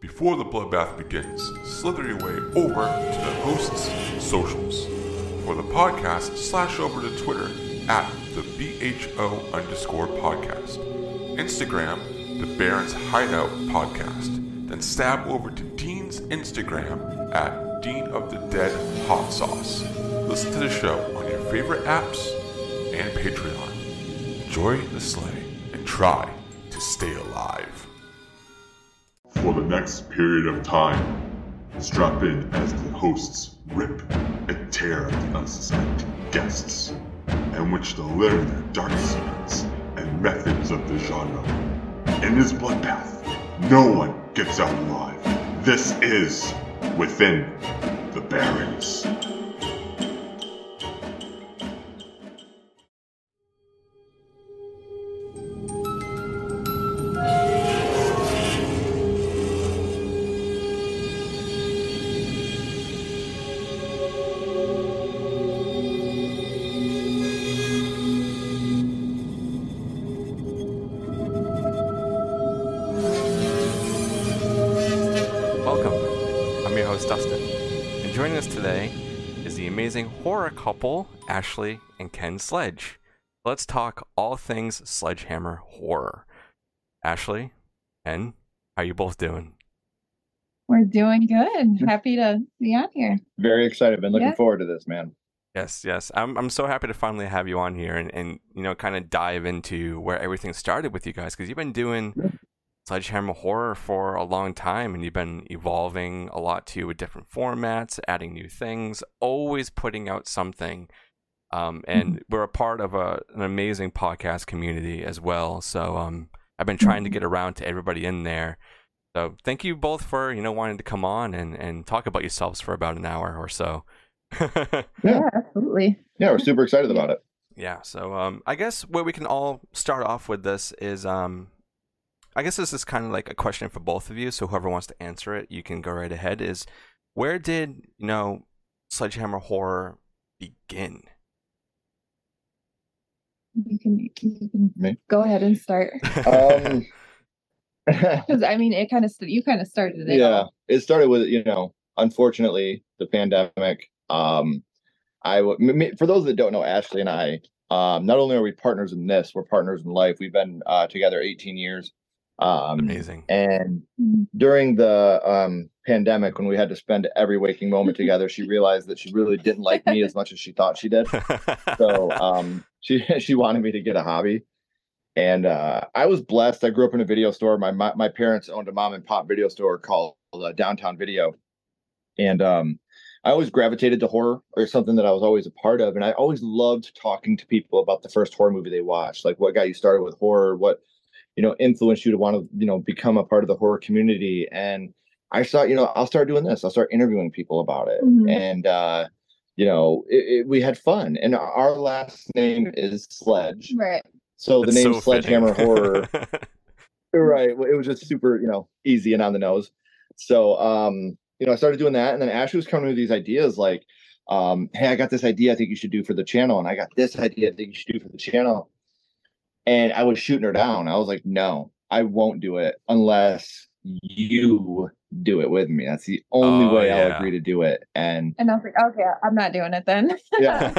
Before the bloodbath begins, slither your way over to the host's socials. For the podcast, slash over to Twitter at the BHO underscore podcast. Instagram, the Barrens Hideout podcast. Then stab over to Dean's Instagram at Dean of the Dead Hot Sauce. Listen to the show on your favorite apps and Patreon. Enjoy the slay and try to stay alive. The next period of time, strap in as the hosts rip and tear at the unsuspecting guests, in which they'll learn their dark secrets and methods of the genre. In this bloodbath, no one gets out alive. This is Within the Barrens. I'm your host, Dustin. And joining us today is the amazing horror couple, Ashley and Ken Sledge. Let's talk all things sledgehammer horror. Ashley, Ken, how you both doing? We're doing good. Happy to be on here. Very excited. Been looking Yeah. forward to this, man. Yes, yes. I'm I'm so happy to finally have you on here and, and you know kind of dive into where everything started with you guys because you've been doing Yeah. Sledgehammer horror for a long time and you've been evolving a lot too with different formats, adding new things, always putting out something. Um, and we're a part of a, an amazing podcast community as well. So um, I've been trying to get around to everybody in there. So thank you both for you know wanting to come on and, and talk about yourselves for about an hour or so. Yeah. absolutely. Yeah, we're super excited about it. Yeah, so um, I guess where we can all start off with this is, um, I guess this is kind of like a question for both of you. So whoever wants to answer it, you can go right ahead. Is where did you know Sledgehammer Horror begin? You can, you can Me? go ahead and start Um, because I mean, it kind of st- you kind of started it. yeah, it started with you know, unfortunately, the pandemic. Um, I w- m- m- for those that don't know, Ashley and I, um, not only are we partners in this, we're partners in life. We've been uh, together 18 years. Um, Amazing. And Mm, during the um, pandemic, when we had to spend every waking moment together, she realized that she really didn't like me as much as she thought she did. so um she she wanted me to get a hobby. And uh i was blessed. I grew up in a video store. My my, my parents owned a mom and pop video store called uh, downtown video. And um i always gravitated to horror or something that i was always a part of. And i always loved talking to people about the first horror movie they watched like what got you started with horror what you know influenced you to want to you know become a part of the horror community and i thought you know i'll start doing this i'll start interviewing people about it Mhm. and uh you know, it, it, we had fun. And our last name is Sledge. Right. So the That's name so Sledgehammer. Horror, right? It was just super, you know, easy and on the nose. So, um, you know, I started doing that. And then Ashley was coming with these ideas like, um, hey, I got this idea I think you should do for the channel. And I got this idea I think you should do for the channel. And I was shooting her down. I was like, no, I won't do it unless you do it with me. That's the only Oh, way I'll agree to do it. And And I was like, okay, I'm not doing it then. yeah.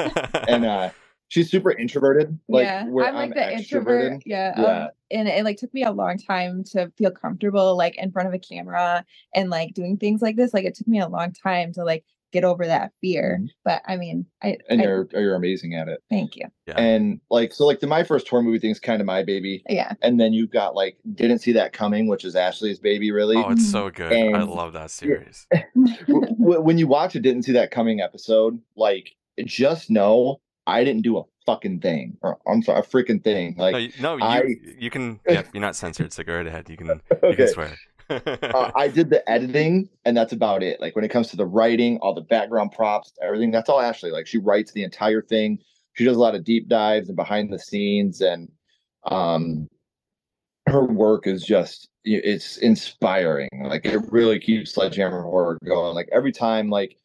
and uh she's super introverted like yeah, where I'm like the extroverted. introvert. Yeah. um, Yeah. and it like took me a long time to feel comfortable like in front of a camera and like doing things like this. Like it took me a long time to like get over that fear. Mhm. But I mean, I, and I you're you're amazing at it thank you. Yeah. and like so like the my first horror movie thing is kind of my baby Yeah. and then you've got like didn't see that coming which is ashley's baby really oh, it's so good. I love that series. W- w- when you watch a didn't see that coming episode like just know i didn't do a fucking thing or i'm sorry a freaking thing like no, you, no, you, I- you can. Yeah, you're not censored, so go right ahead. You can. You can swear. Uh, I did the editing, and that's about it. Like when it comes to the writing, all the background props, everything, that's all Ashley. Like she writes the entire thing. She does a lot of deep dives and behind the scenes, and um, her work is just it's inspiring. Like it really keeps Sledgehammer Horror going. Like every time, like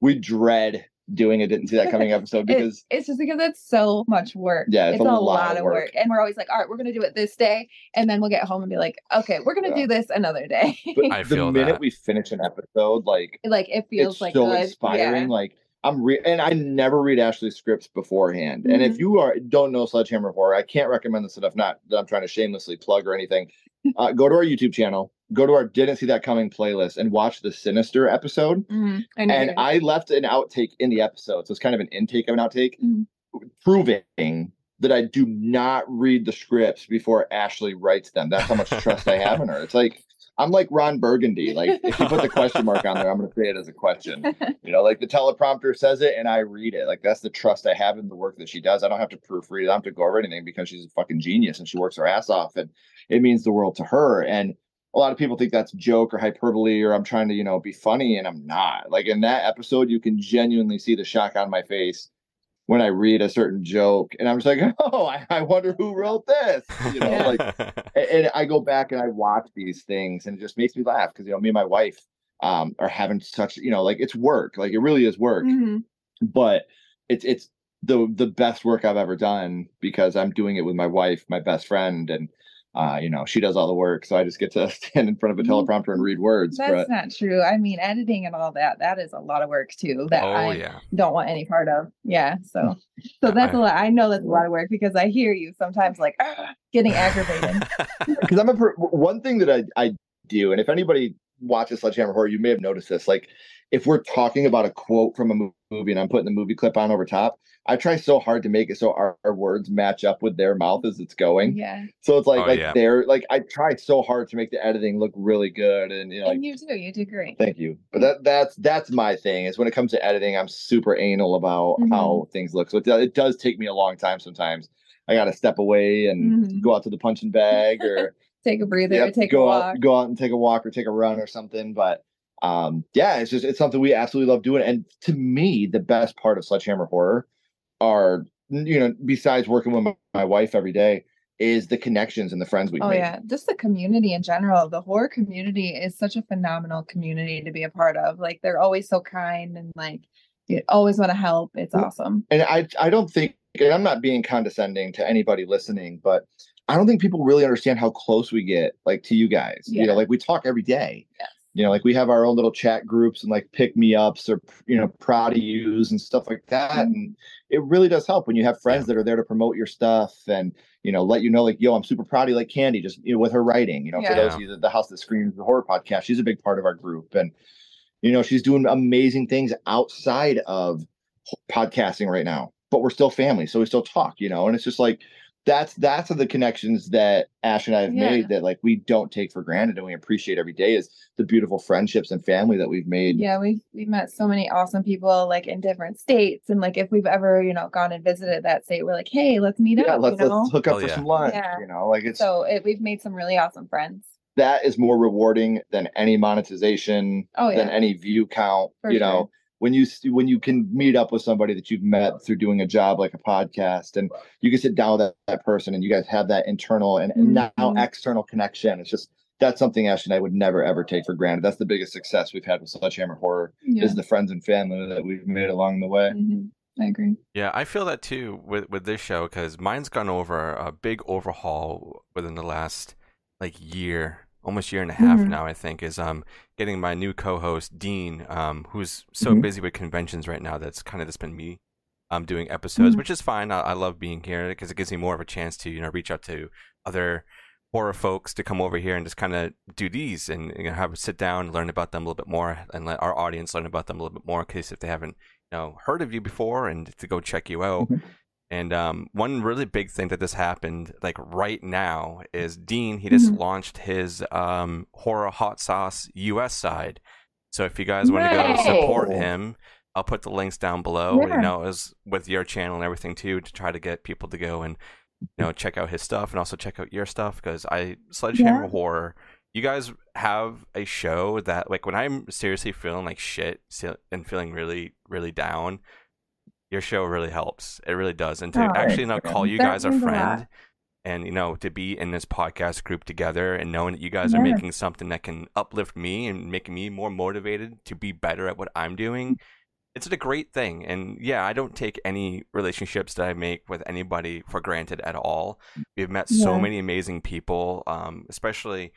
we dread doing a didn't see that coming episode It- because it's just because it's so much work. Yeah, it's it's, a a, lot lot, of of work. work. and we're always like, all right, we're gonna do it this day, and then we'll get home and be like, okay, we're gonna Yeah. do this another day. but I the feel minute that. we finish an episode, like like it feels it's like so good. inspiring. Yeah. Like I'm re- and I never read Ashley's scripts beforehand. And if Mhm. you are don't know Sledgehammer Horror, I can't recommend this enough. Not that I'm trying to shamelessly plug or anything. Uh, go to our YouTube channel, go to our Didn't See That Coming playlist, and watch the Sinister episode. Mhm. I And I left an outtake in the episode, so it's kind of an intake of an outtake, Mhm. proving that I do not read the scripts before Ashley writes them. That's how much trust I have in her. It's like I'm like Ron Burgundy. Like if you put the question mark on there, I'm going to say it as a question. You know, like the teleprompter says it and I read it. Like that's the trust I have in the work that she does. I don't have to proofread it. I don't have to go over anything because she's a fucking genius and she works her ass off and it means the world to her. And a lot of people think that's joke or hyperbole or I'm trying to, you know, be funny and I'm not. Like in that episode, you can genuinely see the shock on my face when I read a certain joke and I'm just like, oh, I, I wonder who wrote this. You know, like a- and I go back and I watch these things and it just makes me laugh because you know me and my wife um are having such you know like it's work like it really is work Mhm. but it's it's the the best work I've ever done because I'm doing it with my wife my best friend and uh you know she does all the work so I just get to stand in front of a Mhm. teleprompter and read words That's but not true. I mean, editing and all that, that is a lot of work too. That oh I yeah. don't want any part of. Yeah. So so that's I- a lot. I know that's a lot of work because I hear you sometimes like "Ah," getting aggravated. because I'm a per- one thing that I I do, and if anybody watches Sledgehammer Horror, you may have noticed this. Like, if we're talking about a quote from a movie and I'm putting the movie clip on over top, I try so hard to make it so our, our words match up with their mouth as it's going. yeah. So it's like Oh, like yeah. they're like I try so hard to make the editing look really good, and you know, like and you do. You do great. Thank you. But that that's that's my thing. Is when it comes to editing, I'm super anal about Mhm. how things look. So it, it does take me a long time sometimes. I got to step away and Mhm. go out to the punching bag or Take a breather. yep, take go a out go out and take a walk or take a run or something. But um, yeah, it's just it's something we absolutely love doing. And to me, the best part of Sledgehammer Horror are you know besides working with my, wife every day is the connections and the friends we Oh make. yeah, just the community in general. The horror community is such a phenomenal community to be a part of. Like they're always so kind and like you always want to help. It's awesome. and I I don't think and I'm not being condescending to anybody listening, but I don't think people really understand how close we get like to you guys. You know, like we talk every day. Yes. You know, like we have our own little chat groups and like pick me ups or you know, proud of yous and stuff like that. Mhm. And it really does help when you have friends that are there to promote your stuff and you know, let you know like, yo, I'm super proud of you like Candy, just you know, with her writing. You know, for those of you that the house that screams the horror podcast, she's a big part of our group. And you know, she's doing amazing things outside of podcasting right now but we're still family so we still talk you know and it's just like that's that's the connections that ash and i have Yeah. made that like we don't take for granted and we appreciate every day is the beautiful friendships and family that we've made Yeah, we've we've met so many awesome people like in different states. And like if we've ever, you know, gone and visited that state, we're like, hey, let's meet yeah up. let's, you know? let's hook up Oh, for yeah. some lunch Yeah. you know like it's so it, we've made some really awesome friends. that is more rewarding than any monetization Oh than any view count For you know sure. When you s- when you can meet up with somebody that you've met through doing a job like a podcast and you can sit down with that, that person and you guys have that internal and, and now Mhm. external connection it's just that's something Ash and I would never ever take for granted. That's the biggest success we've had with Sledgehammer Horror yeah. is the friends and family that we've made along the way. Mhm. I agree. Yeah, I feel that too with with this show because mine's gone over a big overhaul within the last like year, almost year and a half Mhm. now. I think is um getting my new co-host Dean, um who's so Mhm. busy with conventions right now that's kind of just been me, um doing episodes, Mhm. which is fine. I, I love being here because it gives me more of a chance to you know reach out to other horror folks to come over here and just kind of do these and you know, have a sit down, learn about them a little bit more, and let our audience learn about them a little bit more in case if they haven't you know heard of you before and to go check you out. And um, one really big thing that this happened like right now is Dean. He just Mhm. launched his um, horror hot sauce U.S. side. So if you guys want to go support him, I'll put the links down below. Yeah. You know, as with your channel and everything too, to try to get people to go and you know check out his stuff and also check out your stuff because I Sledgehammer Yeah. Horror. You guys have a show that like when I'm seriously feeling like shit and feeling really really down, your show really helps. It really does. And to Oh, actually man. call you guys a friend and you know to be in this podcast group together and knowing that you guys are making something that can uplift me and make me more motivated to be better at what I'm doing it's a great thing. And yeah, I don't take any relationships that I make with anybody for granted at all. We've met so many amazing people, um, especially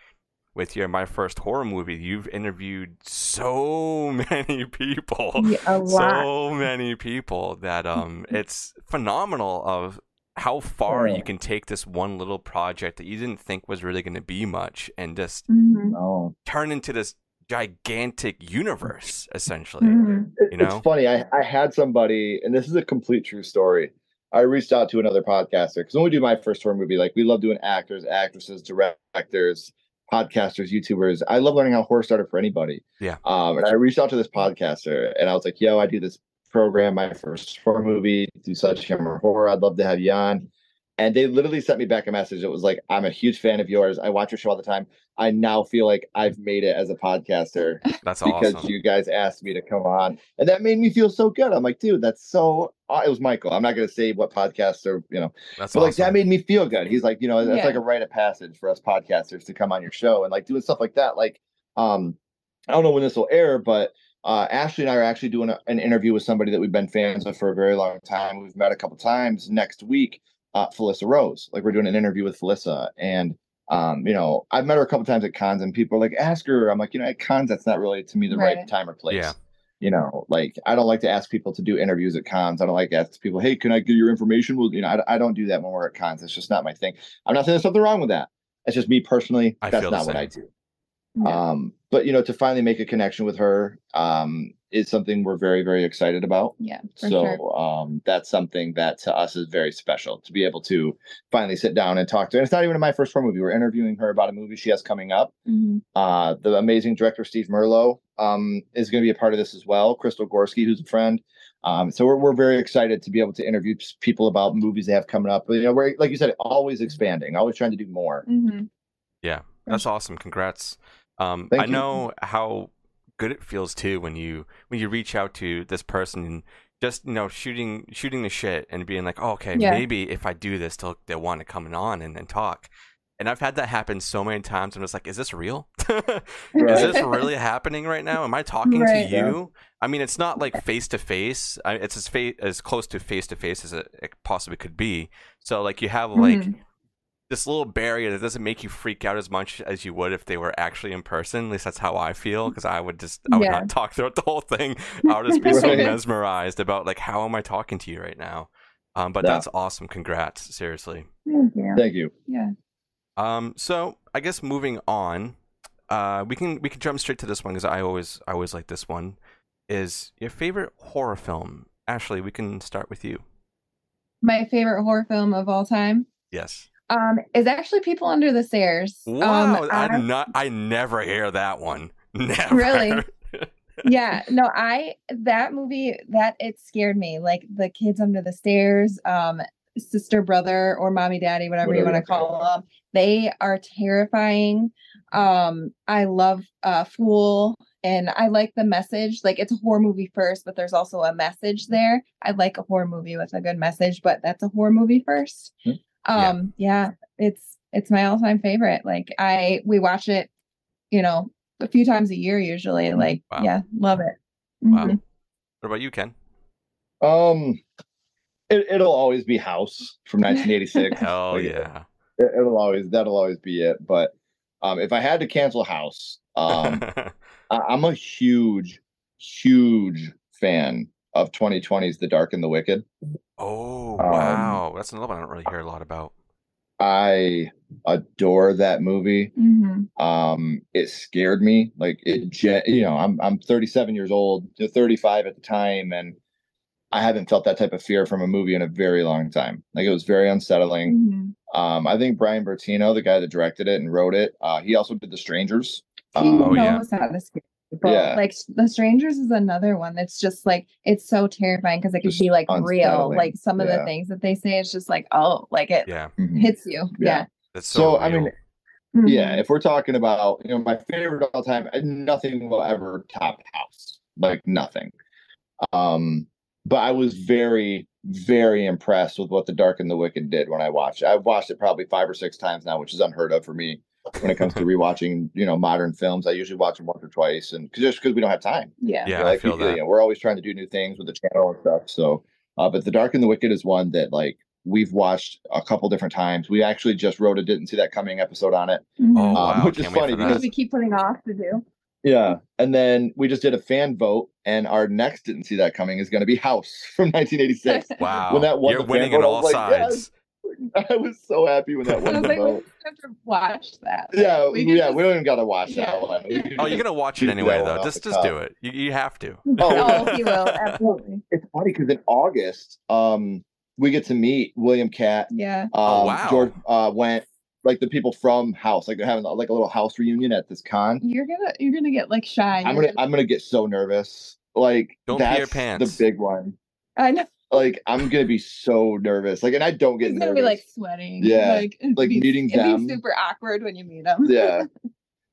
with your my first horror movie. You've interviewed so many people, Yeah, a lot. so many people that um, it's phenomenal of how far Yeah. you can take this one little project that you didn't think was really going to be much and just Mhm, No. turn into this gigantic universe essentially mhm. You know? It's funny. I, I had somebody, and this is a complete true story. I reached out to another podcaster because when we do my first horror movie, like we love doing actors, actresses, directors, podcasters, YouTubers. I love learning how horror started for anybody. Yeah. Um, and I reached out to this podcaster, and I was like, "Yo, I do this program, my first horror movie, do Sledgehammer horror. I'd love to have you on." And they literally sent me back a message. It was like, "I'm a huge fan of yours. I watch your show all the time. I now feel like I've made it as a podcaster." that's because awesome you guys asked me to come on, and that made me feel so good. I'm like, dude, that's so. It was Michael. I'm not going to say what podcast or you know, that's but like that made me feel good. He's like, you know, that's Yeah. like a rite of passage for us podcasters to come on your show and like doing stuff like that. Like, um, I don't know when this will air, but uh, Ashley and I are actually doing a, an interview with somebody that we've been fans of for a very long time. We've met a couple times. Next week, uh, Felissa Rose. Like we're doing an interview with Felissa, and um, you know, I've met her a couple times at cons, and people are like, ask her. I'm like, you know, at cons, that's not really to me the right, Right. time or place. Yeah. You know, like I don't like to ask people to do interviews at cons. I don't like to ask people, hey, can I get your information? Well, you know, I, I don't do that when we're at cons. It's just not my thing. I'm not saying there's something wrong with that. It's just me personally. I that's not what I do. Yeah. Um, but you know, to finally make a connection with her um, is something we're very, very excited about. Yeah, for So sure. um, that's something that to us is very special to be able to finally sit down and talk to. her. And it's not even in my first horror movie. We're interviewing her about a movie she has coming up. Mhm. Uh, the amazing director Steve Merlo um, is going to be a part of this as well. Crystal Gorski, who's a friend. Um, so we're, we're very excited to be able to interview people about movies they have coming up. You know, we're like you said, always expanding, always trying to do more. Mhm. Yeah, that's awesome. Congrats. Um, I you. know how good it feels too when you when you reach out to this person and just you know shooting shooting the shit and being like, oh, okay, Yeah. maybe if I do this, they'll they'll want to come on and, and talk. And I've had that happen so many times. And it's like, is this real? is this really happening right now? Am I talking Right. to you? I mean, it's not like face to face. It's as fa- as close to face to face as it, it possibly could be. So like you have like Mhm. This little barrier that doesn't make you freak out as much as you would if they were actually in person. At least that's how I feel because I would just I would Yeah. not talk throughout the whole thing. I would just be so mesmerized about like how am I talking to you right now. Um, but Yeah. that's awesome. Congrats, seriously. Thank you. Thank you. Yeah. Um, so I guess moving on, uh, we can we can jump straight to this one because I always I always like this one. Is your favorite horror film? Ashley, we can start with you. My favorite horror film of all time Yes. Um is actually People Under the Stairs. Wow, Um, I I- not I never hear that one. Never. Really? yeah no i that movie that it scared me like the kids under the stairs um sister brother or mommy daddy whatever, you want to call them they are terrifying um i love uh fool and i like the message like it's a horror movie first but there's also a message there i like a horror movie with a good message but that's a horror movie first Hmm. Yeah. um yeah it's it's my all-time favorite like i we watch it you know a few times a year usually like Wow. yeah love it Wow. Mhm. What about you, Ken? Um, it, it'll always be House from 1986. Hell Like, yeah. it, it'll always that'll always be it. But um, if I had to cancel House, um, I, I'm a huge, huge fan of 2020's The Dark and the Wicked. oh Um, wow, that's another one I don't really hear a lot about. I adore that movie. Mhm. Um, it scared me. Like it, you know, I'm I'm 37 years old, 35 at the time, and I haven't felt that type of fear from a movie in a very long time. Like it was very unsettling. Mhm. Um, I think Brian Bertino, the guy that directed it and wrote it, uh, he also did The Strangers. He Um, Oh, yeah. knows how to scare people. Yeah. Like The Strangers is another one that's just like it's so terrifying because it could Just be like real. Like some of the things that they say, it's just like oh, like it Yeah, mhm. hits you. Yeah. that's so. So I real. mean, Mhm. yeah, if we're talking about you know my favorite all time, uh, nothing will ever top House. Like nothing. Um, but I was very, very impressed with what The Dark and the Wicked did when I watched it. I've watched it probably five or six times now, which is unheard of for me. When it comes to rewatching, you know, modern films. I usually watch them once or twice, and cause, just because we don't have time. Yeah. Yeah, I like feel we- that. You know, we're always trying to do new things with the channel and stuff. So, uh, but The Dark and the Wicked is one that like we've watched a couple different times. We actually just wrote a didn't see that coming episode on it. Mhm. Oh Um, wow, which is can't wait funny because we keep putting off to do. Yeah, and then we just did a fan vote, and our next didn't see that coming is going to be House from 1986. Wow, when that won you're the fan winning vote, on all was like, yes. Sides. I was so happy when that I was the like, we vote. have to watch that. Yeah, we yeah, just- we don't even got to watch Yeah. that one. Oh, you're gonna watch it anyway though. Just just do it. You, you have to. Oh, Oh, he will absolutely. It's funny because in August, um, we get to meet William Katt. Yeah. Um, Oh, wow. George uh, Wendt like the people from House, like they're having like a little house reunion at this con. You're gonna you're gonna get like shy. I'm You're gonna I'm gonna get so nervous. Like Don't pee that's your pants. the big one. I know. Like I'm gonna be so nervous. Like, and I don't get He's nervous. gonna be like sweating. Yeah, Like, like be, meeting it'd them. be super awkward when you meet him. yeah.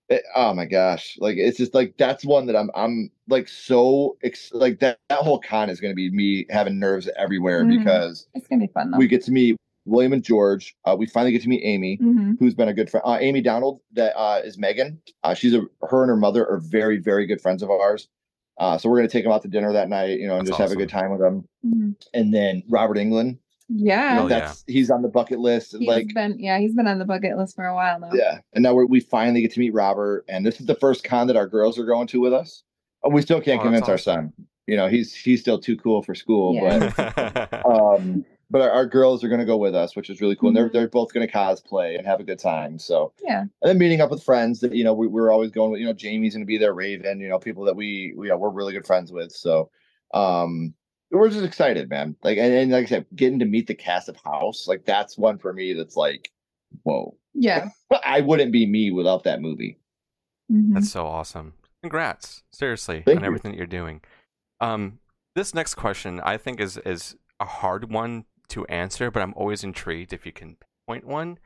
It- oh my gosh! Like it's just like that's one that I'm I'm like so ex- like that that whole con is gonna be me having nerves everywhere Mhm. because It's gonna be fun though. we get to meet William and George. Uh, we finally get to meet Amy, hmm who's been a good friend. Uh, Amy Donald, that uh, is Megan. Uh, she's a her and her mother are very very good friends of ours. Uh, so we're gonna take them out to dinner that night, you know, and That's just have a good time with them. hmm And then Robert Englund, Yeah. Oh, yeah. that's he's on the bucket list. He's like been yeah, he's been on the bucket list for a while now. Yeah, and now we're, we finally get to meet Robert, and this is the first con that our girls are going to with us. Uh, We still can't Oh, convince that's our son. You know, he's he's still too cool for school, Yeah. but um, but our, our girls are going to go with us, which is really cool. And Mhm. they're they're both going to cosplay and have a good time. So Yeah. and then meeting up with friends that you know we, we're always going with. You know, Jamie's going to be there, Raven. You know, people that we we are we're really good friends with. So um, we're just excited, man. Like and, and like I said, getting to meet the cast of House, like that's one for me. That's like, whoa. Yeah. I wouldn't be me without that movie. Mhm. That's so awesome. Congrats, seriously, Thank on you. everything that you're doing. Um, this next question I think is is a hard one to answer, but I'm always intrigued if you can point one.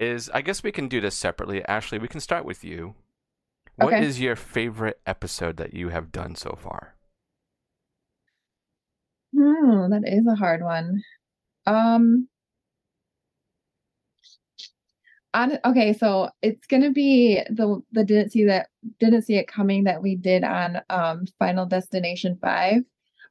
Is I guess we can do this separately. Ashley, we can start with you. What is Okay. your favorite episode that you have done so far? Hmm, that is a hard one. Um, on okay, so it's gonna be the the didn't see that didn't see it coming that we did on um Final Destination 5.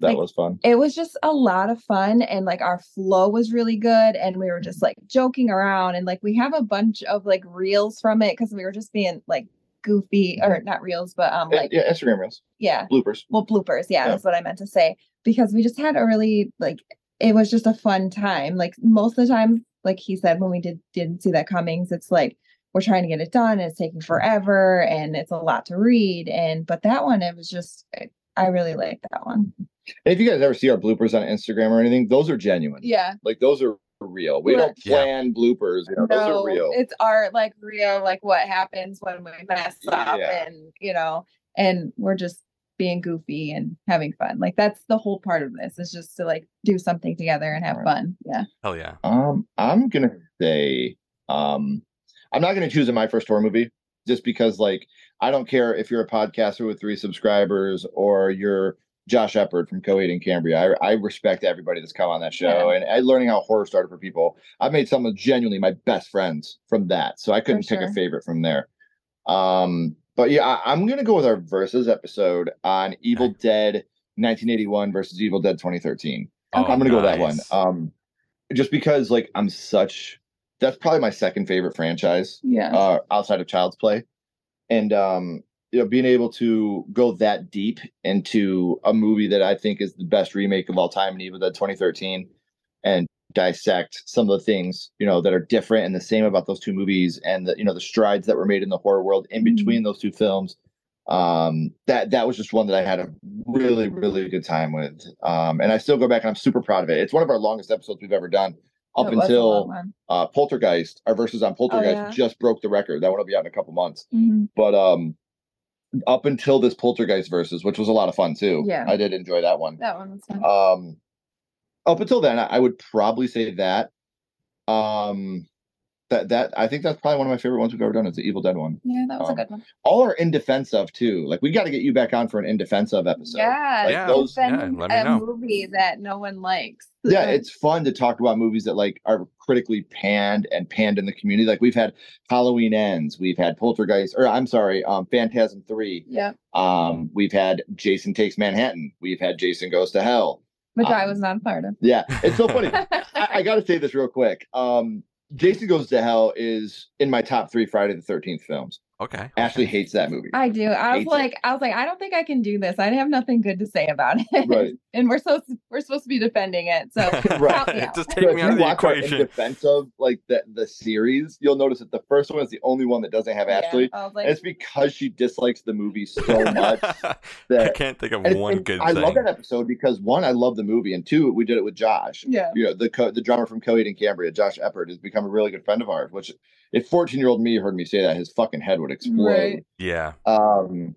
That Like- was fun. It was just a lot of fun and like our flow was really good and we were just like joking around and like we have a bunch of like reels from it because we were just being like goofy or not reels but um Yeah, like yeah, Instagram reels, yeah bloopers. well bloopers yeah, Yeah. that's what i meant to say because we just had a really like it was just a fun time like most of the time like he said when we did didn't see that comings it's like we're trying to get it done and it's taking forever and it's a lot to read and but that one it was just i really liked that one And if you guys ever see our bloopers on Instagram or anything, those are genuine. yeah Like those are real. We don't Yeah. plan bloopers. You know, those no are real. it's art like real like what happens when we mess up Yeah. and you know and we're just being goofy and having fun like that's the whole part of this is just to like do something together and have Right. fun yeah Hell yeah! Um, I'm gonna say, um, I'm not gonna choose a my first horror movie just because, like, I don't care if you're a podcaster with three subscribers or you're Josh Eppert from Coheed and Cambria. I, I respect everybody that's come on that show Yeah. and, and learning how horror started for people. I've made some of genuinely my best friends from that, so I couldn't pick a favorite from there. Um, but yeah, I, I'm gonna go with our versus episode on Evil Okay. Dead 1981 versus Evil Dead 2013. Oh, I'm gonna go with that one. Um, just because like I'm such that's probably my second favorite franchise yeah uh, outside of Child's Play, and um, you know being able to go that deep into a movie that I think is the best remake of all time, in Evil the 2013, and dissect some of the things you know that are different and the same about those two movies, and the you know the strides that were made in the horror world in Mhm. between those two films. Um, that that was just one that I had a really really good time with, um, and I still go back and I'm super proud of it. It's one of our longest episodes we've ever done. Up It was a long until uh, Poltergeist, our verses on Poltergeist yeah. just broke the record. That one will be out in a couple months. Mhm. But um, up until this Poltergeist versus, which was a lot of fun too. Yeah. I did enjoy that one. that one was fun Um, up until then, I I would probably say that. Um, that that I think that's probably one of my favorite ones we've ever done. Is the Evil Dead one. Yeah, that was Um, a good one. All are in defense of too. Like we got to get you back on for an in defense of episode. yeah, like Yeah, those- yeah, let me a know. movie that no one likes. yeah it's fun to talk about movies that like are critically panned and panned in the community like we've had halloween ends we've had poltergeist or i'm sorry um phantasm 3 yeah, um we've had jason takes manhattan we've had jason goes to hell which I Um, was not a part of. yeah it's so funny I, I gotta say this real quick um jason goes to hell is in my top three friday the 13th films Okay. ashley hates that movie I do. I was Hates it. like, I was like, I don't think I can do this. I have nothing good to say about it. Right. and we're supposed to, we're supposed to be defending it. So Right. help me out. Just So take if me you out of the watch our in defense of like the the series you'll notice that the first one is the only one that doesn't have Yeah, ashley I was and like, it's because she dislikes the movie so much that I can't think of and- one and good I thing. love that episode because one, I love the movie, and two, we did it with Josh. yeah. You know, the co- the drummer from Coheed and Cambria, Josh Eppert, has become a really good friend of ours. Which, if fourteen year old me heard me say that, his fucking head would explode. Right. Yeah. Um,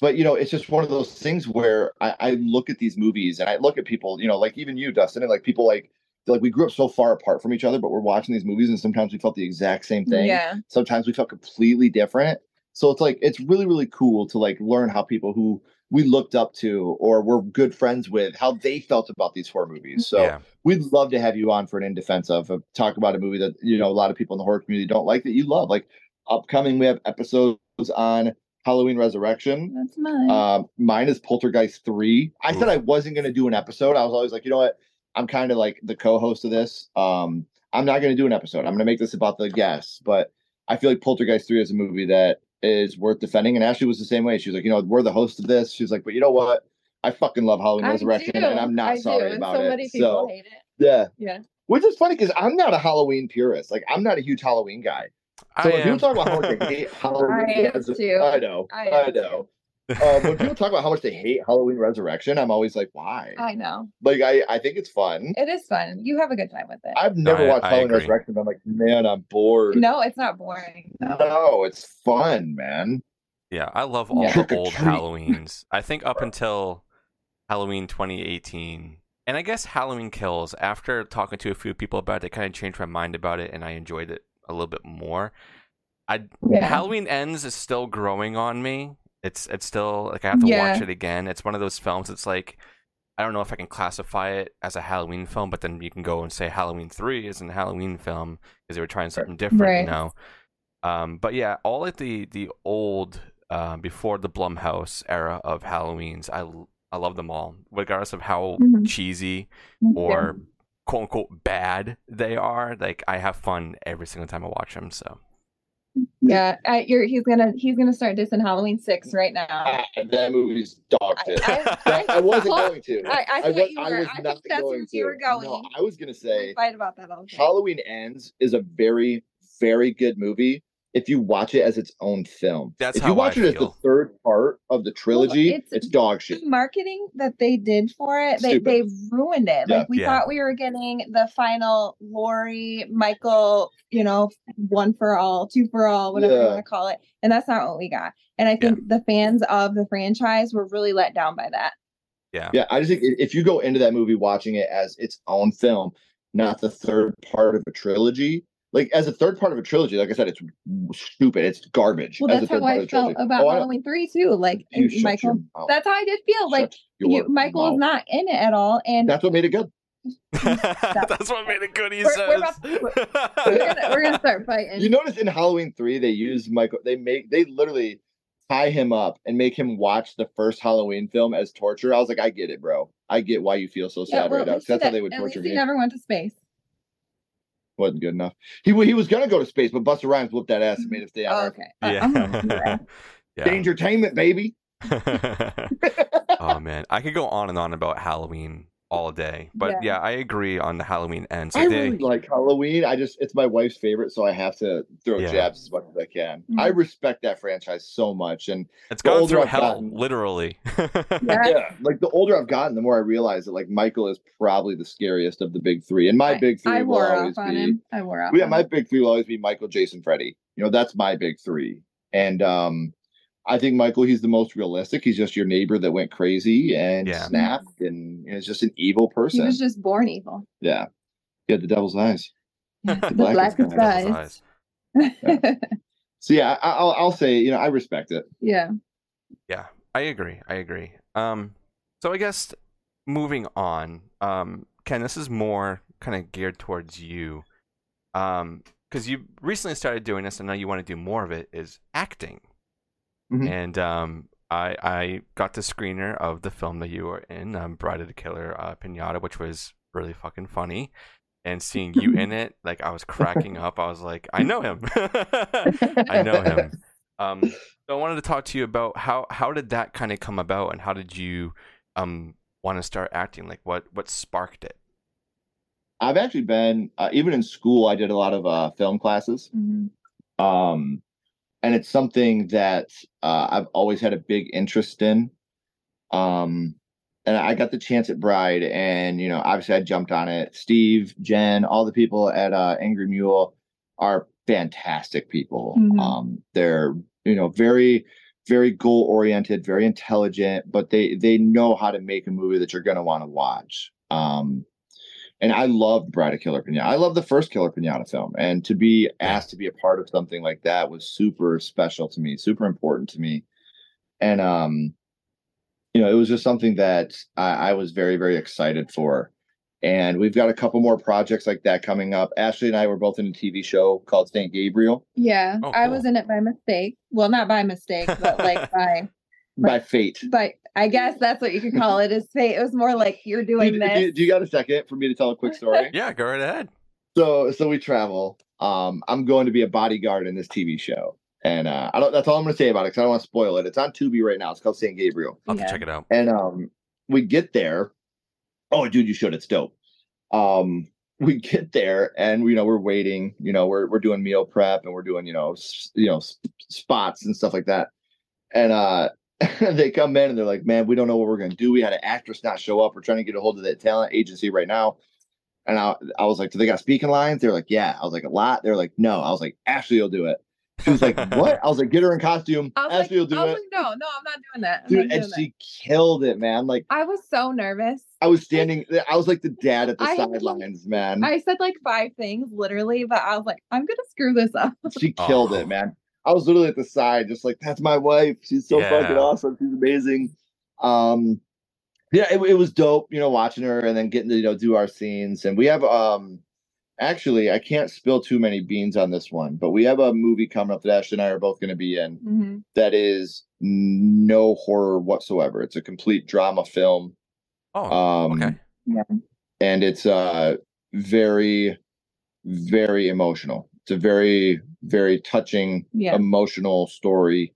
but you know, it's just one of those things where I, I look at these movies and I look at people, you know, like even you, Dustin, and like people like like we grew up so far apart from each other, but we're watching these movies, and sometimes we felt the exact same thing Yeah. sometimes we felt completely different so it's like it's really really cool to like learn how people who we looked up to or were good friends with how they felt about these horror movies so yeah. we'd love to have you on for an in defense of, of talk about a movie that you know a lot of people in the horror community don't like that you love like upcoming we have episodes on halloween resurrection That's mine. um, mine is Poltergeist 3. I said I wasn't going to do an episode. I was always like, you know what? I'm kind of like the co-host of this. Um, I'm not going to do an episode. I'm going to make this about the guests, but I feel like Poltergeist 3 is a movie that is worth defending. And Ashley was the same way. She was like, you know, we're the host of this. She's like, but you know what? I fucking love Halloween I Resurrection, do. and I'm not I sorry and about so it. many people so hate it. yeah, Yeah. which is funny because I'm not a Halloween purist. Like I'm not a huge Halloween guy. So I when people am. talk about how much hate Halloween, I am too. I know, I I, am know. Uh, when people talk about how much they hate Halloween Resurrection, I'm always like, why? I know. like, I, I think it's fun. It is fun. You have a good time with it. I've never I- watched I Halloween agree. Resurrection, but I'm like, man, I'm bored. no, it's not boring. No, it's fun, man. Yeah, I love all Yeah. the old. Halloweens. I think up until Halloween 2018, and I guess Halloween Kills. After talking to a few people about it, kind of changed my mind about it, and I enjoyed it a little bit more. I Yeah. Halloween Ends is still growing on me. It's it's still like I have to watch it again. It's one of those films. It's like I don't know if I can classify it as a Halloween film, but then you can go and say Halloween Three isn't a Halloween film because they were trying something different, Right. you know. Um, but yeah, all like the the old uh, before the Blumhouse era of Halloweens, I I love them all, regardless of how Mhm. cheesy Yeah. or quote unquote bad they are. Like I have fun every single time I watch them. So Yeah, I, you're, he's gonna he's gonna start dissing Halloween six right now. Ah, that movie's dog shit. I, I, I, wasn't going to. I- I thought you I were. was I think not that's going where you were No, going. I was gonna say fight about that all. Halloween Ends is a very, very good movie if you watch it as its own film. That's if how you watch I it as the third part of the trilogy, it's- it's, dog shit. the marketing that they did for it, they Stupid. they ruined it. Yeah. Like we Yeah. thought we were getting the final Laurie Michael, you know, one for all, two for all, whatever you want to call it, and that's not what we got. And I think the fans of the franchise were really let down by that. yeah, Yeah, I just think if you go into that movie watching it as its own film, not the third part of a trilogy, like as a third part of a trilogy, like I said, it's stupid. It's garbage. Well, as a that's third how part I felt about Oh, Halloween three too. Like You Michael, that's how I did feel. Like Shut your you, Michael is not in it at all, and That's what made it good. that's what made it good. He We're- says. we're about we're gonna we're gonna start fighting. You notice in Halloween three, they use Michael. They make they literally tie him up and make him watch the first Halloween film as torture. I was like, I get it, bro. I get why you feel so Yeah, sad well, right now. That's he how they would at torture least me. He never went to space. Wasn't good enough. He he was gonna go to space, but Busta Rhymes whooped that ass and made it stay on Oh, okay. I- uh, I'm gonna do yeah. that. yeah. Dangertainment, baby. oh man, I could go on and on about Halloween all day, but yeah, Yeah. I agree on the Halloween ends. I Like, they- really like Halloween. I just it's my wife's favorite, so I have to throw Yeah. jabs as much as I can. Mhm. I respect that franchise so much, and it's gone older through I've hell, gotten- literally. Yeah. yeah, like the older I've gotten, the more I realize that like Michael is probably the scariest of the big three, and my I- big three I will wore always off on be. him. I wore off. Yeah, on my him. big three will always be Michael, Jason, Freddy. You know, that's my big three. And um I think Michael, he's the most realistic. He's just your neighbor that went crazy and Yeah. snapped and is just an evil person. He was just born evil. yeah. He had the devil's eyes. the Blackest blackest eyes. eyes. So yeah, I, I'll I'll say you know I respect it. yeah. Yeah, I agree. I agree. Um, so I guess moving on, um, Ken, this is more kind of geared towards you, um, because you recently started doing this, and now you want to do more of it. Is acting, Mhm. and um, I I got the screener of the film that you were in, um, Bride of the Killer, uh, Pinata, which was really fucking funny. And seeing you in it, like I was cracking up. I was like, I know him. I know him. Um, so I wanted to talk to you about how how did that kind of come about, and how did you um want to start acting? Like what what sparked it? I've actually been uh, even in school. I did a lot of uh, film classes, Mhm. um, and it's something that uh, I've always had a big interest in. Um, and I got the chance at Bride, and you know, obviously, I jumped on it. Steve, Jen, all the people at uh, Angry Mule are fantastic people. Mhm. Um, they're you know very very goal oriented, very intelligent, but they they know how to make a movie that you're going to want to watch. Um, and I loved Bride of Killer Pinata. I love the first Killer Pinata film, and to be asked to be a part of something like that was super special to me, super important to me, and um, you know, it was just something that I, I was very very excited for. And we've got a couple more projects like that coming up. Ashley and I were both in a TV show called St. Gabriel Yeah. Oh, I was in it by mistake. Well, not by mistake, but like by by Fate. but I guess that's what you could call it is fate. It was more like you're doing do- this. do you got a second for me to tell a quick story? Yeah, go right ahead. so so we travel. Um, I'm going to be a bodyguard in this TV show, and uh, I don't. That's all I'm going to say about it because I don't want to spoil it. It's on Tubi right now. It's called St. Gabriel, I'll have Yeah. to check it out. and um, we get there. Oh, dude, you should. It's dope. Um, we get there, and you know we're waiting. You know we're we're doing meal prep, and we're doing you know s- you know s- spots and stuff like that. And uh, they come in and they're like, "Man, we don't know what we're going to do. We had an actress not show up. We're trying to get a hold of that talent agency right now." And I, I was like, "Do they got speaking lines?" They're like, "Yeah." I was like, "A lot." They're like, "No." I was like, "Ashley will do it." She was like, "What?" I was like, "Get her in costume. I was, like, Ashley will do I was it." like, no, no, I'm not doing that. I'm Dude, not and that. she killed it, man. Like I was so nervous. I was standing, I was like the dad at the I- sidelines, man. I said like five things literally, but I was like, I'm gonna screw this up. she killed Oh. it, man. I was literally at the side, just like, that's my wife. She's so fucking awesome. She's amazing. Um, yeah, it, it was dope, you know, watching her and then getting to, you know, do our scenes. And we have, um, actually, I can't spill too many beans on this one, but we have a movie coming up that Ashley and I are both going to be in Mhm. that is no horror whatsoever. It's a complete drama film. Oh, Um, okay. and it's uh very very emotional it's a very very touching Yeah. emotional story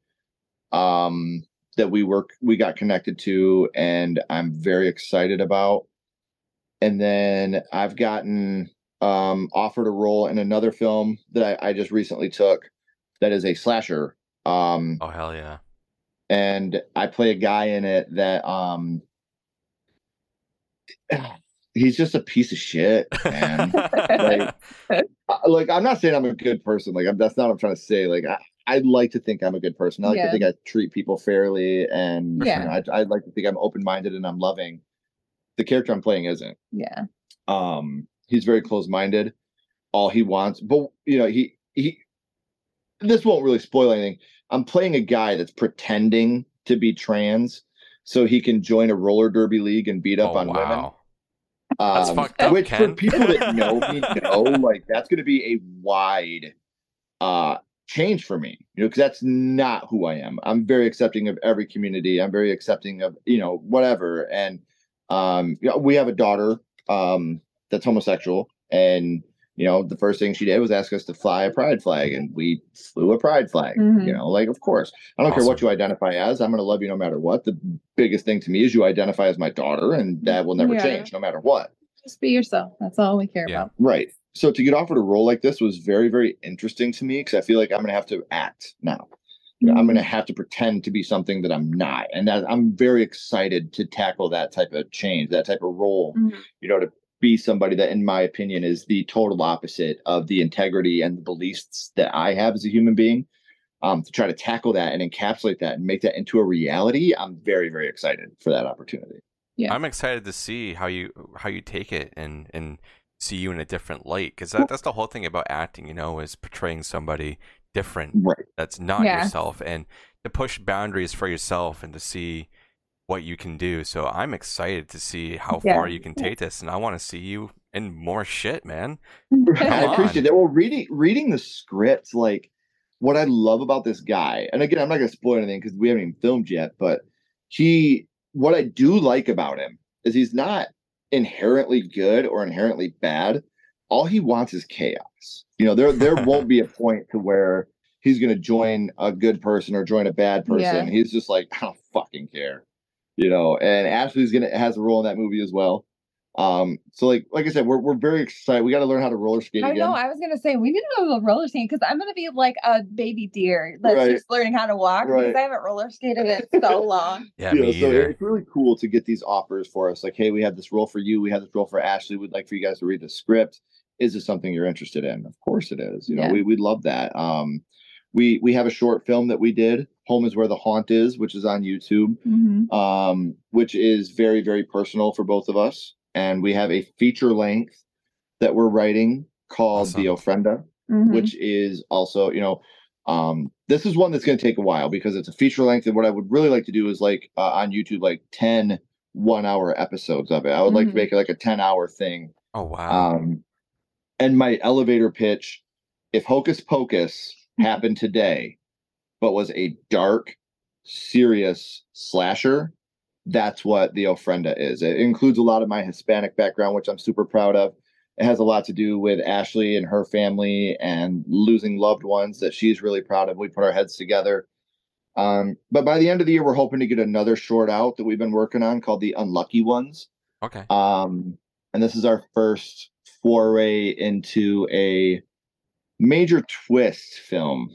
um that we work we got connected to and i'm very excited about and then i've gotten um offered a role in another film that i, I just recently took that is a slasher um Oh hell yeah. and I play a guy in it that um he's just a piece of shit, man. like, like I'm not saying I'm a good person. Like I'm, that's not what I'm trying to say. Like I, I'd like to think I'm a good person. I like Yeah. to think I treat people fairly, and Yeah. you know, I, I'd like to think I'm open minded and I'm loving. The character I'm playing isn't. Yeah. Um, he's very close minded. All he wants, but you know, he he. This won't really spoil anything. I'm playing a guy that's pretending to be trans, so he can join a roller derby league and beat up oh, on women. That's Um, fucked up, which for people that know me know, like that's going to be a wide uh change for me, you know, because that's not who I am. I'm very accepting of every community. I'm very accepting of you know whatever, and um, you know, we have a daughter um that's homosexual, and you know the first thing she did was ask us to fly a pride flag, and we flew a pride flag. You Mhm. know, like of course, I don't care what you identify as. I'm going to love you no matter what. The biggest thing to me is you identify as my daughter, and that will never Yeah. change no matter what. Just be yourself. That's all we care Yeah. about. Right. So to get offered a role like this was very, very interesting to me because I feel like I'm going to have to act now. I'm Mm-hmm. going to have to pretend to be something that I'm not, and that I'm very excited to tackle that type of change, that type of role. Mhm. You know, to be somebody that, in my opinion, is the total opposite of the integrity and the beliefs that I have as a human being. Um, to try to tackle that and encapsulate that and make that into a reality, I'm very, very excited for that opportunity. Yeah. I'm excited to see how you how you take it and and see you in a different light because that, that's the whole thing about acting you know is portraying somebody different Right. that's not Yeah. yourself and to push boundaries for yourself and to see what you can do so i'm excited to see how Yeah. far you can take this and i want to see you in more shit man I appreciate on. that. Well, reading reading the script, like what I love about this guy, and again, I'm not gonna spoil anything because we haven't even filmed yet, but he what I do like about him is he's not inherently good or inherently bad. All he wants is chaos. You know, there there won't be a point to where he's gonna join a good person or join a bad person. Yeah. He's just like, I don't fucking care. You know, and Ashley's gonna has a role in that movie as well. Um, so like like I said, we're we're very excited. We got to learn how to roller skate I again. know. I was gonna say we need to go roller skating because I'm gonna be like a baby deer that's Right. just learning how to walk Right. because I haven't roller skated in so long. yeah You me know, so either it's really cool to get these offers for us. Like, hey, we have this role for you. We have this role for Ashley. We'd like for you guys to read the script. Is this something you're interested in? Of course it is. You know, Yeah. we we love that. Um, we we have a short film that we did. Home is where the haunt is, which is on YouTube. Mhm. Um, which is very very personal for both of us. And we have a feature length that we're writing called The Ofrenda Mhm. which is also you know um this is one that's going to take a while because it's a feature length and what i would really like to do is like uh, on youtube like 10 one hour episodes of it i would like to Mhm. make it like a 10 hour thing oh wow um and my elevator pitch if hocus pocus happened today but was a dark serious slasher. That's what the ofrenda is. It includes a lot of my hispanic background which i'm super proud of. It has a lot to do with ashley and her family and losing loved ones that she's really proud of. We put our heads together. Um, but by the end of the year we're hoping to get another short out that we've been working on called the unlucky ones. Okay. Um, and this is our first foray into a major twist film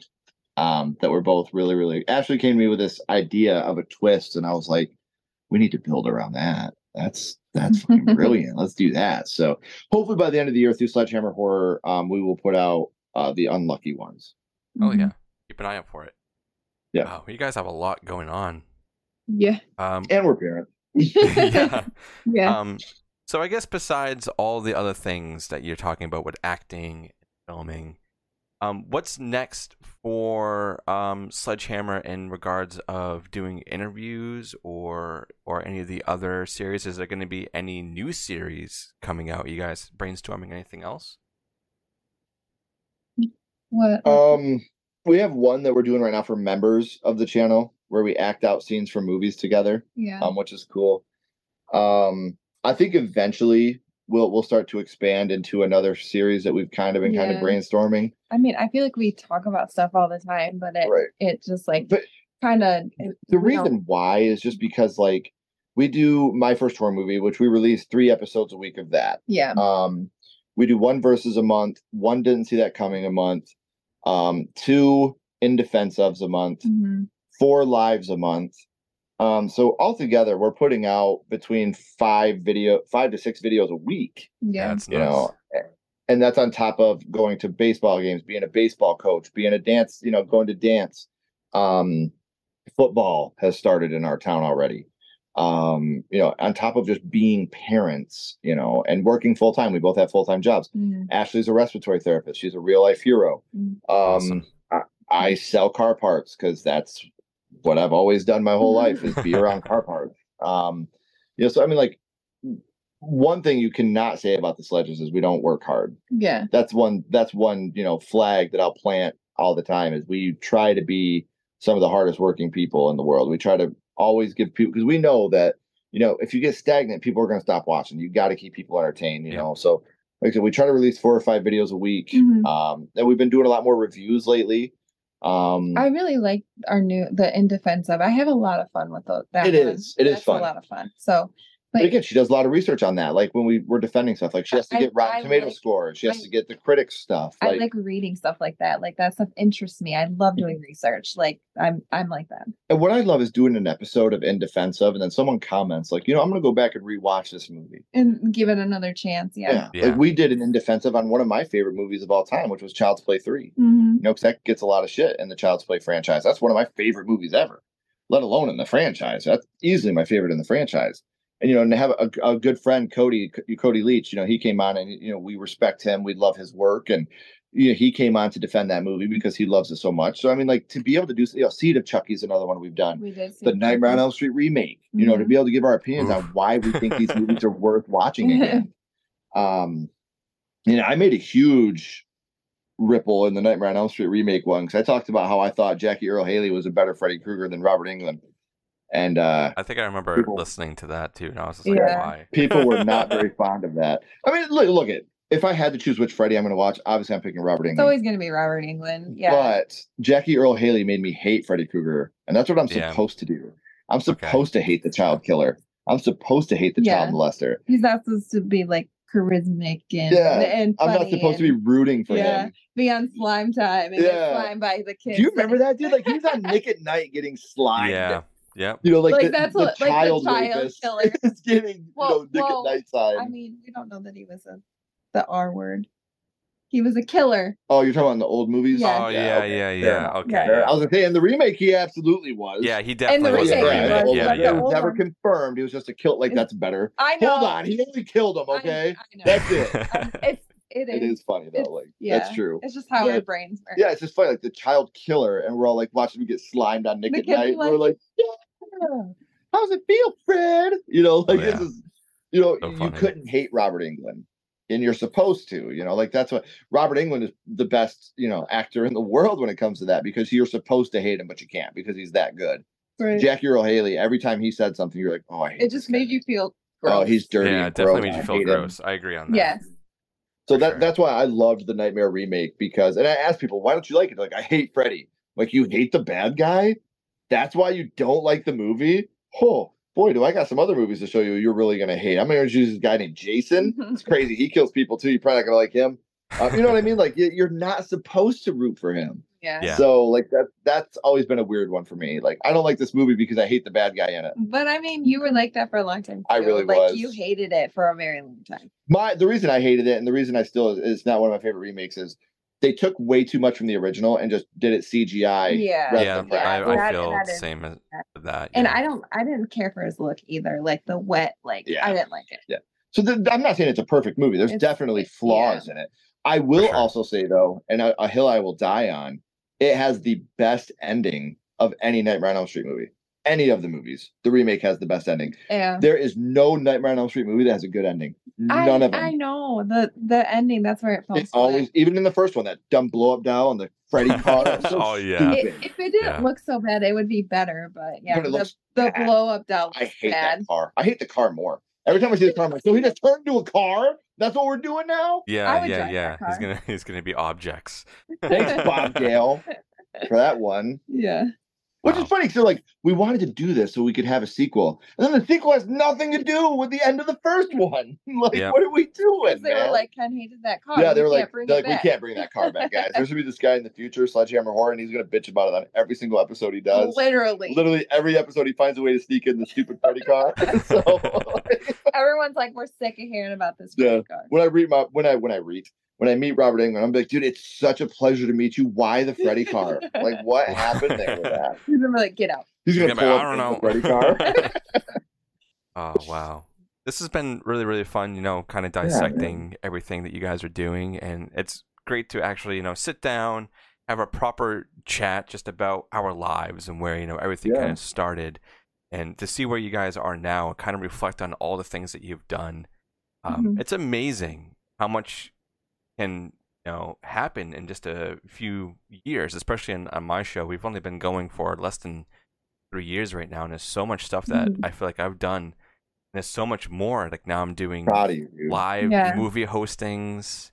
um, that we're both really, really. Ashley came to me with this idea of a twist, and I was like, "We need to build around that. That's that's fucking brilliant. Let's do that." So hopefully by the end of the year, through Sledgehammer Horror, um, we will put out uh, the unlucky ones. oh yeah keep an eye out for it Yeah. wow you guys have a lot going on Yeah. um And we're parents. yeah Yeah. Um, so I guess besides all the other things that you're talking about with acting, filming, um, what's next for um, Sledgehammer in regards of doing interviews or or any of the other series? Is there going to be any new series coming out? You guys brainstorming anything else? what? Um, we have one that we're doing right now for members of the channel where we act out scenes from movies together. yeah. um, which is cool. Um, I think eventually we'll we'll start to expand into another series that we've kind of been kind of brainstorming. I mean, I feel like we talk about stuff all the time, but it Right. it just like kind of The reason why is just because like we do my first horror movie, which we release three episodes a week of that. yeah. Um, we do one versus a month, one didn't see that coming a month, um, two in defense ofs a month, Mhm. four lives a month. Um, so altogether, we're putting out between five video, five to six videos a week. Yeah. That's you nice. know and that's on top of going to baseball games being a baseball coach being a dance you know going to dance um football has started in our town already um you know on top of just being parents you know and working full time we both have full time jobs Mhm. ashley's a respiratory therapist she's a real life hero Mm. um Awesome. I, I sell car parts because that's what i've always done my whole life is be around car parts um you know so i mean like one thing you cannot say about the sledges is we don't work hard Yeah. that's one that's one you know flag that i'll plant all the time is we try to be some of the hardest working people in the world we try to always give people because we know that you know if you get stagnant people are going to stop watching you got to keep people entertained you Yeah. know so like I said, we try to release four or five videos a week Mhm. um and we've been doing a lot more reviews lately um I really like our new the in defense of. I have a lot of fun with tho- that. It is. It is That's fun. A lot of fun. So, but again she does a lot of research on that like when we were defending stuff like she has to I- get rotten I tomato like- scores she has I- to get the critics stuff I like reading stuff like that. Like that stuff interests me. I love doing research. Like I'm I'm like that. And what I love is doing an episode of In Defense of, and then someone comments like, you know, I'm going to go back and rewatch this movie. And give it another chance. Yeah. Yeah. Like we did an In Defense of on one of my favorite movies of all time, which was Child's Play 3. Mhm. You know, because that gets a lot of shit in the Child's Play franchise. That's one of my favorite movies ever, let alone in the franchise. That's easily my favorite in the franchise. And you know, and have a, a good friend, Cody Cody Leach. You know, he came on, and you know, we respect him. We love his work, and you know, he came on to defend that movie because he loves it so much. So I mean, like to be able to do, you know, Seed of Chucky is another one we've done. We did see The Nightmare on Elm Street remake. You know, to Mhm. be able to give our opinions on why we think these movies are worth watching again. Um, you know, I made a huge ripple in the Nightmare on Elm Street remake one because I talked about how I thought Jackie Earle Haley was a better Freddy Krueger than Robert Englund, and uh, I think I remember People- listening to that too, and I was just like, Yeah. why? people were not very fond of that. I mean, look, look at if I had to choose which Freddy I'm going to watch, obviously I'm picking Robert It's always going to be Robert Englund. Yeah. But Jackie Earle Haley made me hate Freddy Krueger, and that's what I'm Yeah. supposed to do. I'm supposed to hate the child killer. I'm supposed to hate the Yeah. child molester. He's not supposed to be like charismatic and, Yeah, and I'm not funny supposed to be rooting for Yeah. him. be on slime time and Yeah. get slimed by the kids. Do you remember that dude? Like he was on Nick at Nite getting slimed. Yeah. Yep. You know, like, Like, the, that's the what- like the child child rapist killer. is getting Well, you know Nick well, at Night time. I mean, we don't know that he was a the R word. He was a killer. oh, you're talking about in the old movies? Yeah. Oh yeah, okay, yeah, yeah. Okay. Yeah. I was gonna say in the remake he absolutely was. Yeah, he the definitely was remake, the he was, Yeah, but yeah. It was never confirmed. He was just a kill. Like It's- that's better. I know. Hold on, he only killed him. I- Okay, I know. that's it. It's it is. It is funny though. Like yeah. that's true. It's just how Yeah. our brains work. Yeah, it's just funny. Like the child killer, and we're all like watching him get slimed on Nick The at Night. like, we're like, yeah, how's it feel, Fred? You know, like this Yeah. is, you know, So you couldn't hate Robert Englund, and you're supposed to. You know, like that's what Robert Englund is the best, you know, actor in the world when it comes to that because you're supposed to hate him, but you can't because he's that good. Right. Jackie Earle Haley, every time he said something, you're like, oh, I hate It just this guy. made you feel. Gross. Oh, he's dirty. Yeah, and it definitely gross. made you I feel hate him. gross. I agree on that. Yes. So that sure. that's why I loved the Nightmare remake because, and I asked people, why don't you like it? Like, I hate Freddy. Like, you hate the bad guy. That's why you don't like the movie. Oh boy, do I got some other movies to show you you're really gonna hate. I'm gonna introduce this guy named Jason. It's crazy. He kills people too. You're probably not gonna like him. Uh, you know what I mean? Like, you're not supposed to root for him. Yeah. Yeah. So like that that's always been a weird one for me. Like, I don't like this movie because I hate the bad guy in it. But I mean, you were like that for a long time. I really like was. you hated it for a very long time. my the reason I hated it and the reason I still it's not one of my favorite remakes is they took way too much from the original and just did it CGI. Yeah. Yeah, Yeah, I. I feel that the same as that. And yeah. I don't, I didn't care for his look either. Like the wet, like Yeah. I didn't like it. Yeah. So th- I'm not saying it's a perfect movie. There's It's- definitely it- flaws in it. I will sure. also say though, and a, a hill I will die on, it has the best ending of any Nightmare on Elm Street movie. Any of the movies, the remake has the best ending. Yeah. There is no Nightmare on Elm Street movie that has a good ending. I, None of them. I know the the ending. That's where it falls. It always, even in the first one, that dumb blow up doll on the Freddy car. Oh, so Oh, yeah. It, if it didn't Yeah. look so bad, it would be better. But yeah, But it the, looks the blow up doll I hate bad. that car. I hate the car more. Every time I see the car, I'm like, so he just turned into a car? That's what we're doing now? Yeah, yeah, drive yeah. He's gonna he's gonna be objects. Thanks, Bob Gale, for that one. Yeah. Which Wow. is funny. So, like, we wanted to do this so we could have a sequel. And then the sequel has nothing to do with the end of the first one. like, Yeah. what are we doing? Because they man? were like, Ken hated that car. yeah, they We were like, bring they're it like, we can't bring that car back, guys. There's gonna be this guy in the future, Sledgehammer Horror, and he's gonna bitch about it on every single episode he does. Literally. Literally every episode, he finds a way to sneak in the stupid party car. so, Everyone's like, we're sick of hearing about this Yeah. Car. when I read my when I when I read when I meet Robert Englund, I'm like, dude, it's such a pleasure to meet you. Why the Freddy car? like, what happened there with that? He's gonna be like, get out. He's gonna pull gonna up be, I don't know. the Freddy car. Oh wow. This has been really, really fun, you know, kind of man. dissecting everything that you guys are doing. And it's great to actually, you know, sit down, have a proper chat just about our lives and where, you know, everything Yeah. kind of started. And to see where you guys are now and kind of reflect on all the things that you've done. Um, Mhm. It's amazing how much can, you know, happen in just a few years, especially on, on my show. We've only been going for less than three years right now. And there's so much stuff that Mhm. I feel like I've done And there's so much more. Like now I'm doing you, live Yeah. movie hostings,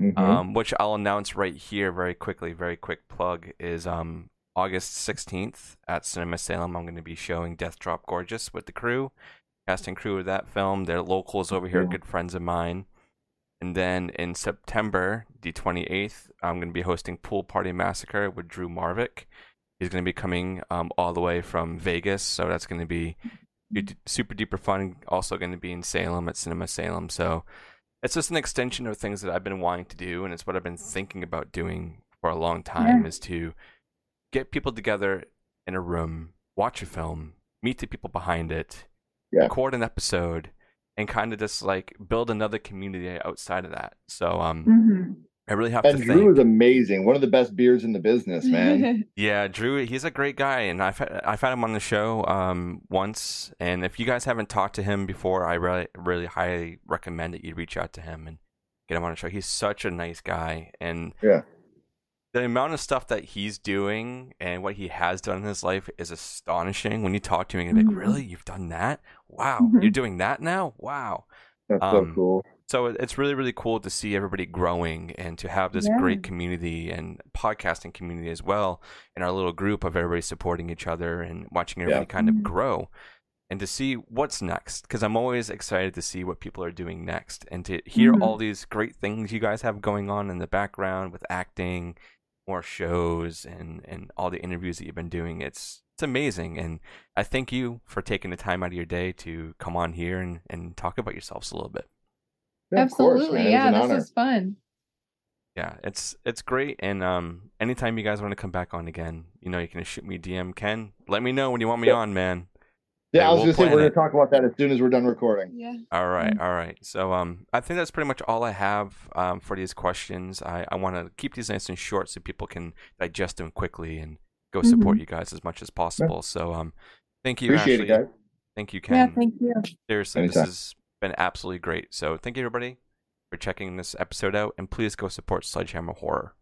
Mhm. um, which I'll announce right here very quickly. Very quick plug is um, August 16th at Cinema Salem. I'm going to be showing Death Drop Gorgeous with the crew, cast and crew of that film. They're locals over here, Yeah. good friends of mine. And then in September, the 28th, I'm going to be hosting Pool Party Massacre with Drew Marvick. He's going to be coming um, all the way from Vegas, so that's going to be super duper fun. Also going to be in Salem at Cinema Salem. So it's just an extension of things that I've been wanting to do, and it's what I've been thinking about doing for a long time. Is to get people together in a room, watch a film, meet the people behind it, Yeah. record an episode and kind of just like build another community outside of that. So um, Mhm. I really have to. And to Drew thank. is amazing. One of the best beers in the business, man. Yeah, Drew, he's a great guy, and I've had, I've had him on the show um, once. And if you guys haven't talked to him before, I really really highly recommend that you reach out to him and get him on the show. He's such a nice guy, and Yeah. The amount of stuff that he's doing and what he has done in his life is astonishing. When you talk to him, you're like, "Really, you've done that? Wow, Mhm. you're doing that now? Wow." That's Um, so cool. so it's really really cool to see everybody growing and to have this Yeah. great community and podcasting community as well and our little group of everybody supporting each other and watching everybody Yeah. kind of Mhm. grow and to see what's next because i'm always excited to see what people are doing next and to hear Mhm. all these great things you guys have going on in the background with acting more shows and and all the interviews that you've been doing it's it's amazing and i thank you for taking the time out of your day to come on here and, and talk about yourselves a little bit Yeah, of course, Absolutely. man. It was yeah, this honor. was fun. yeah, it's it's great. And um, anytime you guys want to come back on again, you know, you can shoot me a DM. Ken, let me know when you want me Yeah. on, man. Yeah, Yeah, I was we'll gonna say plan we're gonna talk about that as soon as we're done recording. Yeah. All right, Mm. all right. So um, I think that's pretty much all I have um, for these questions. I, I want to keep these nice and short so people can digest them quickly and go support you guys as much as possible. So um, thank you, Appreciate Ashley. it, guys. Thank you, Ken. Yeah, thank you. Seriously, Anytime. this has been absolutely great. So thank you, everybody, for checking this episode out, and please go support Sledgehammer Horror.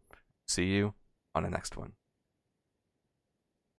See you on the next one.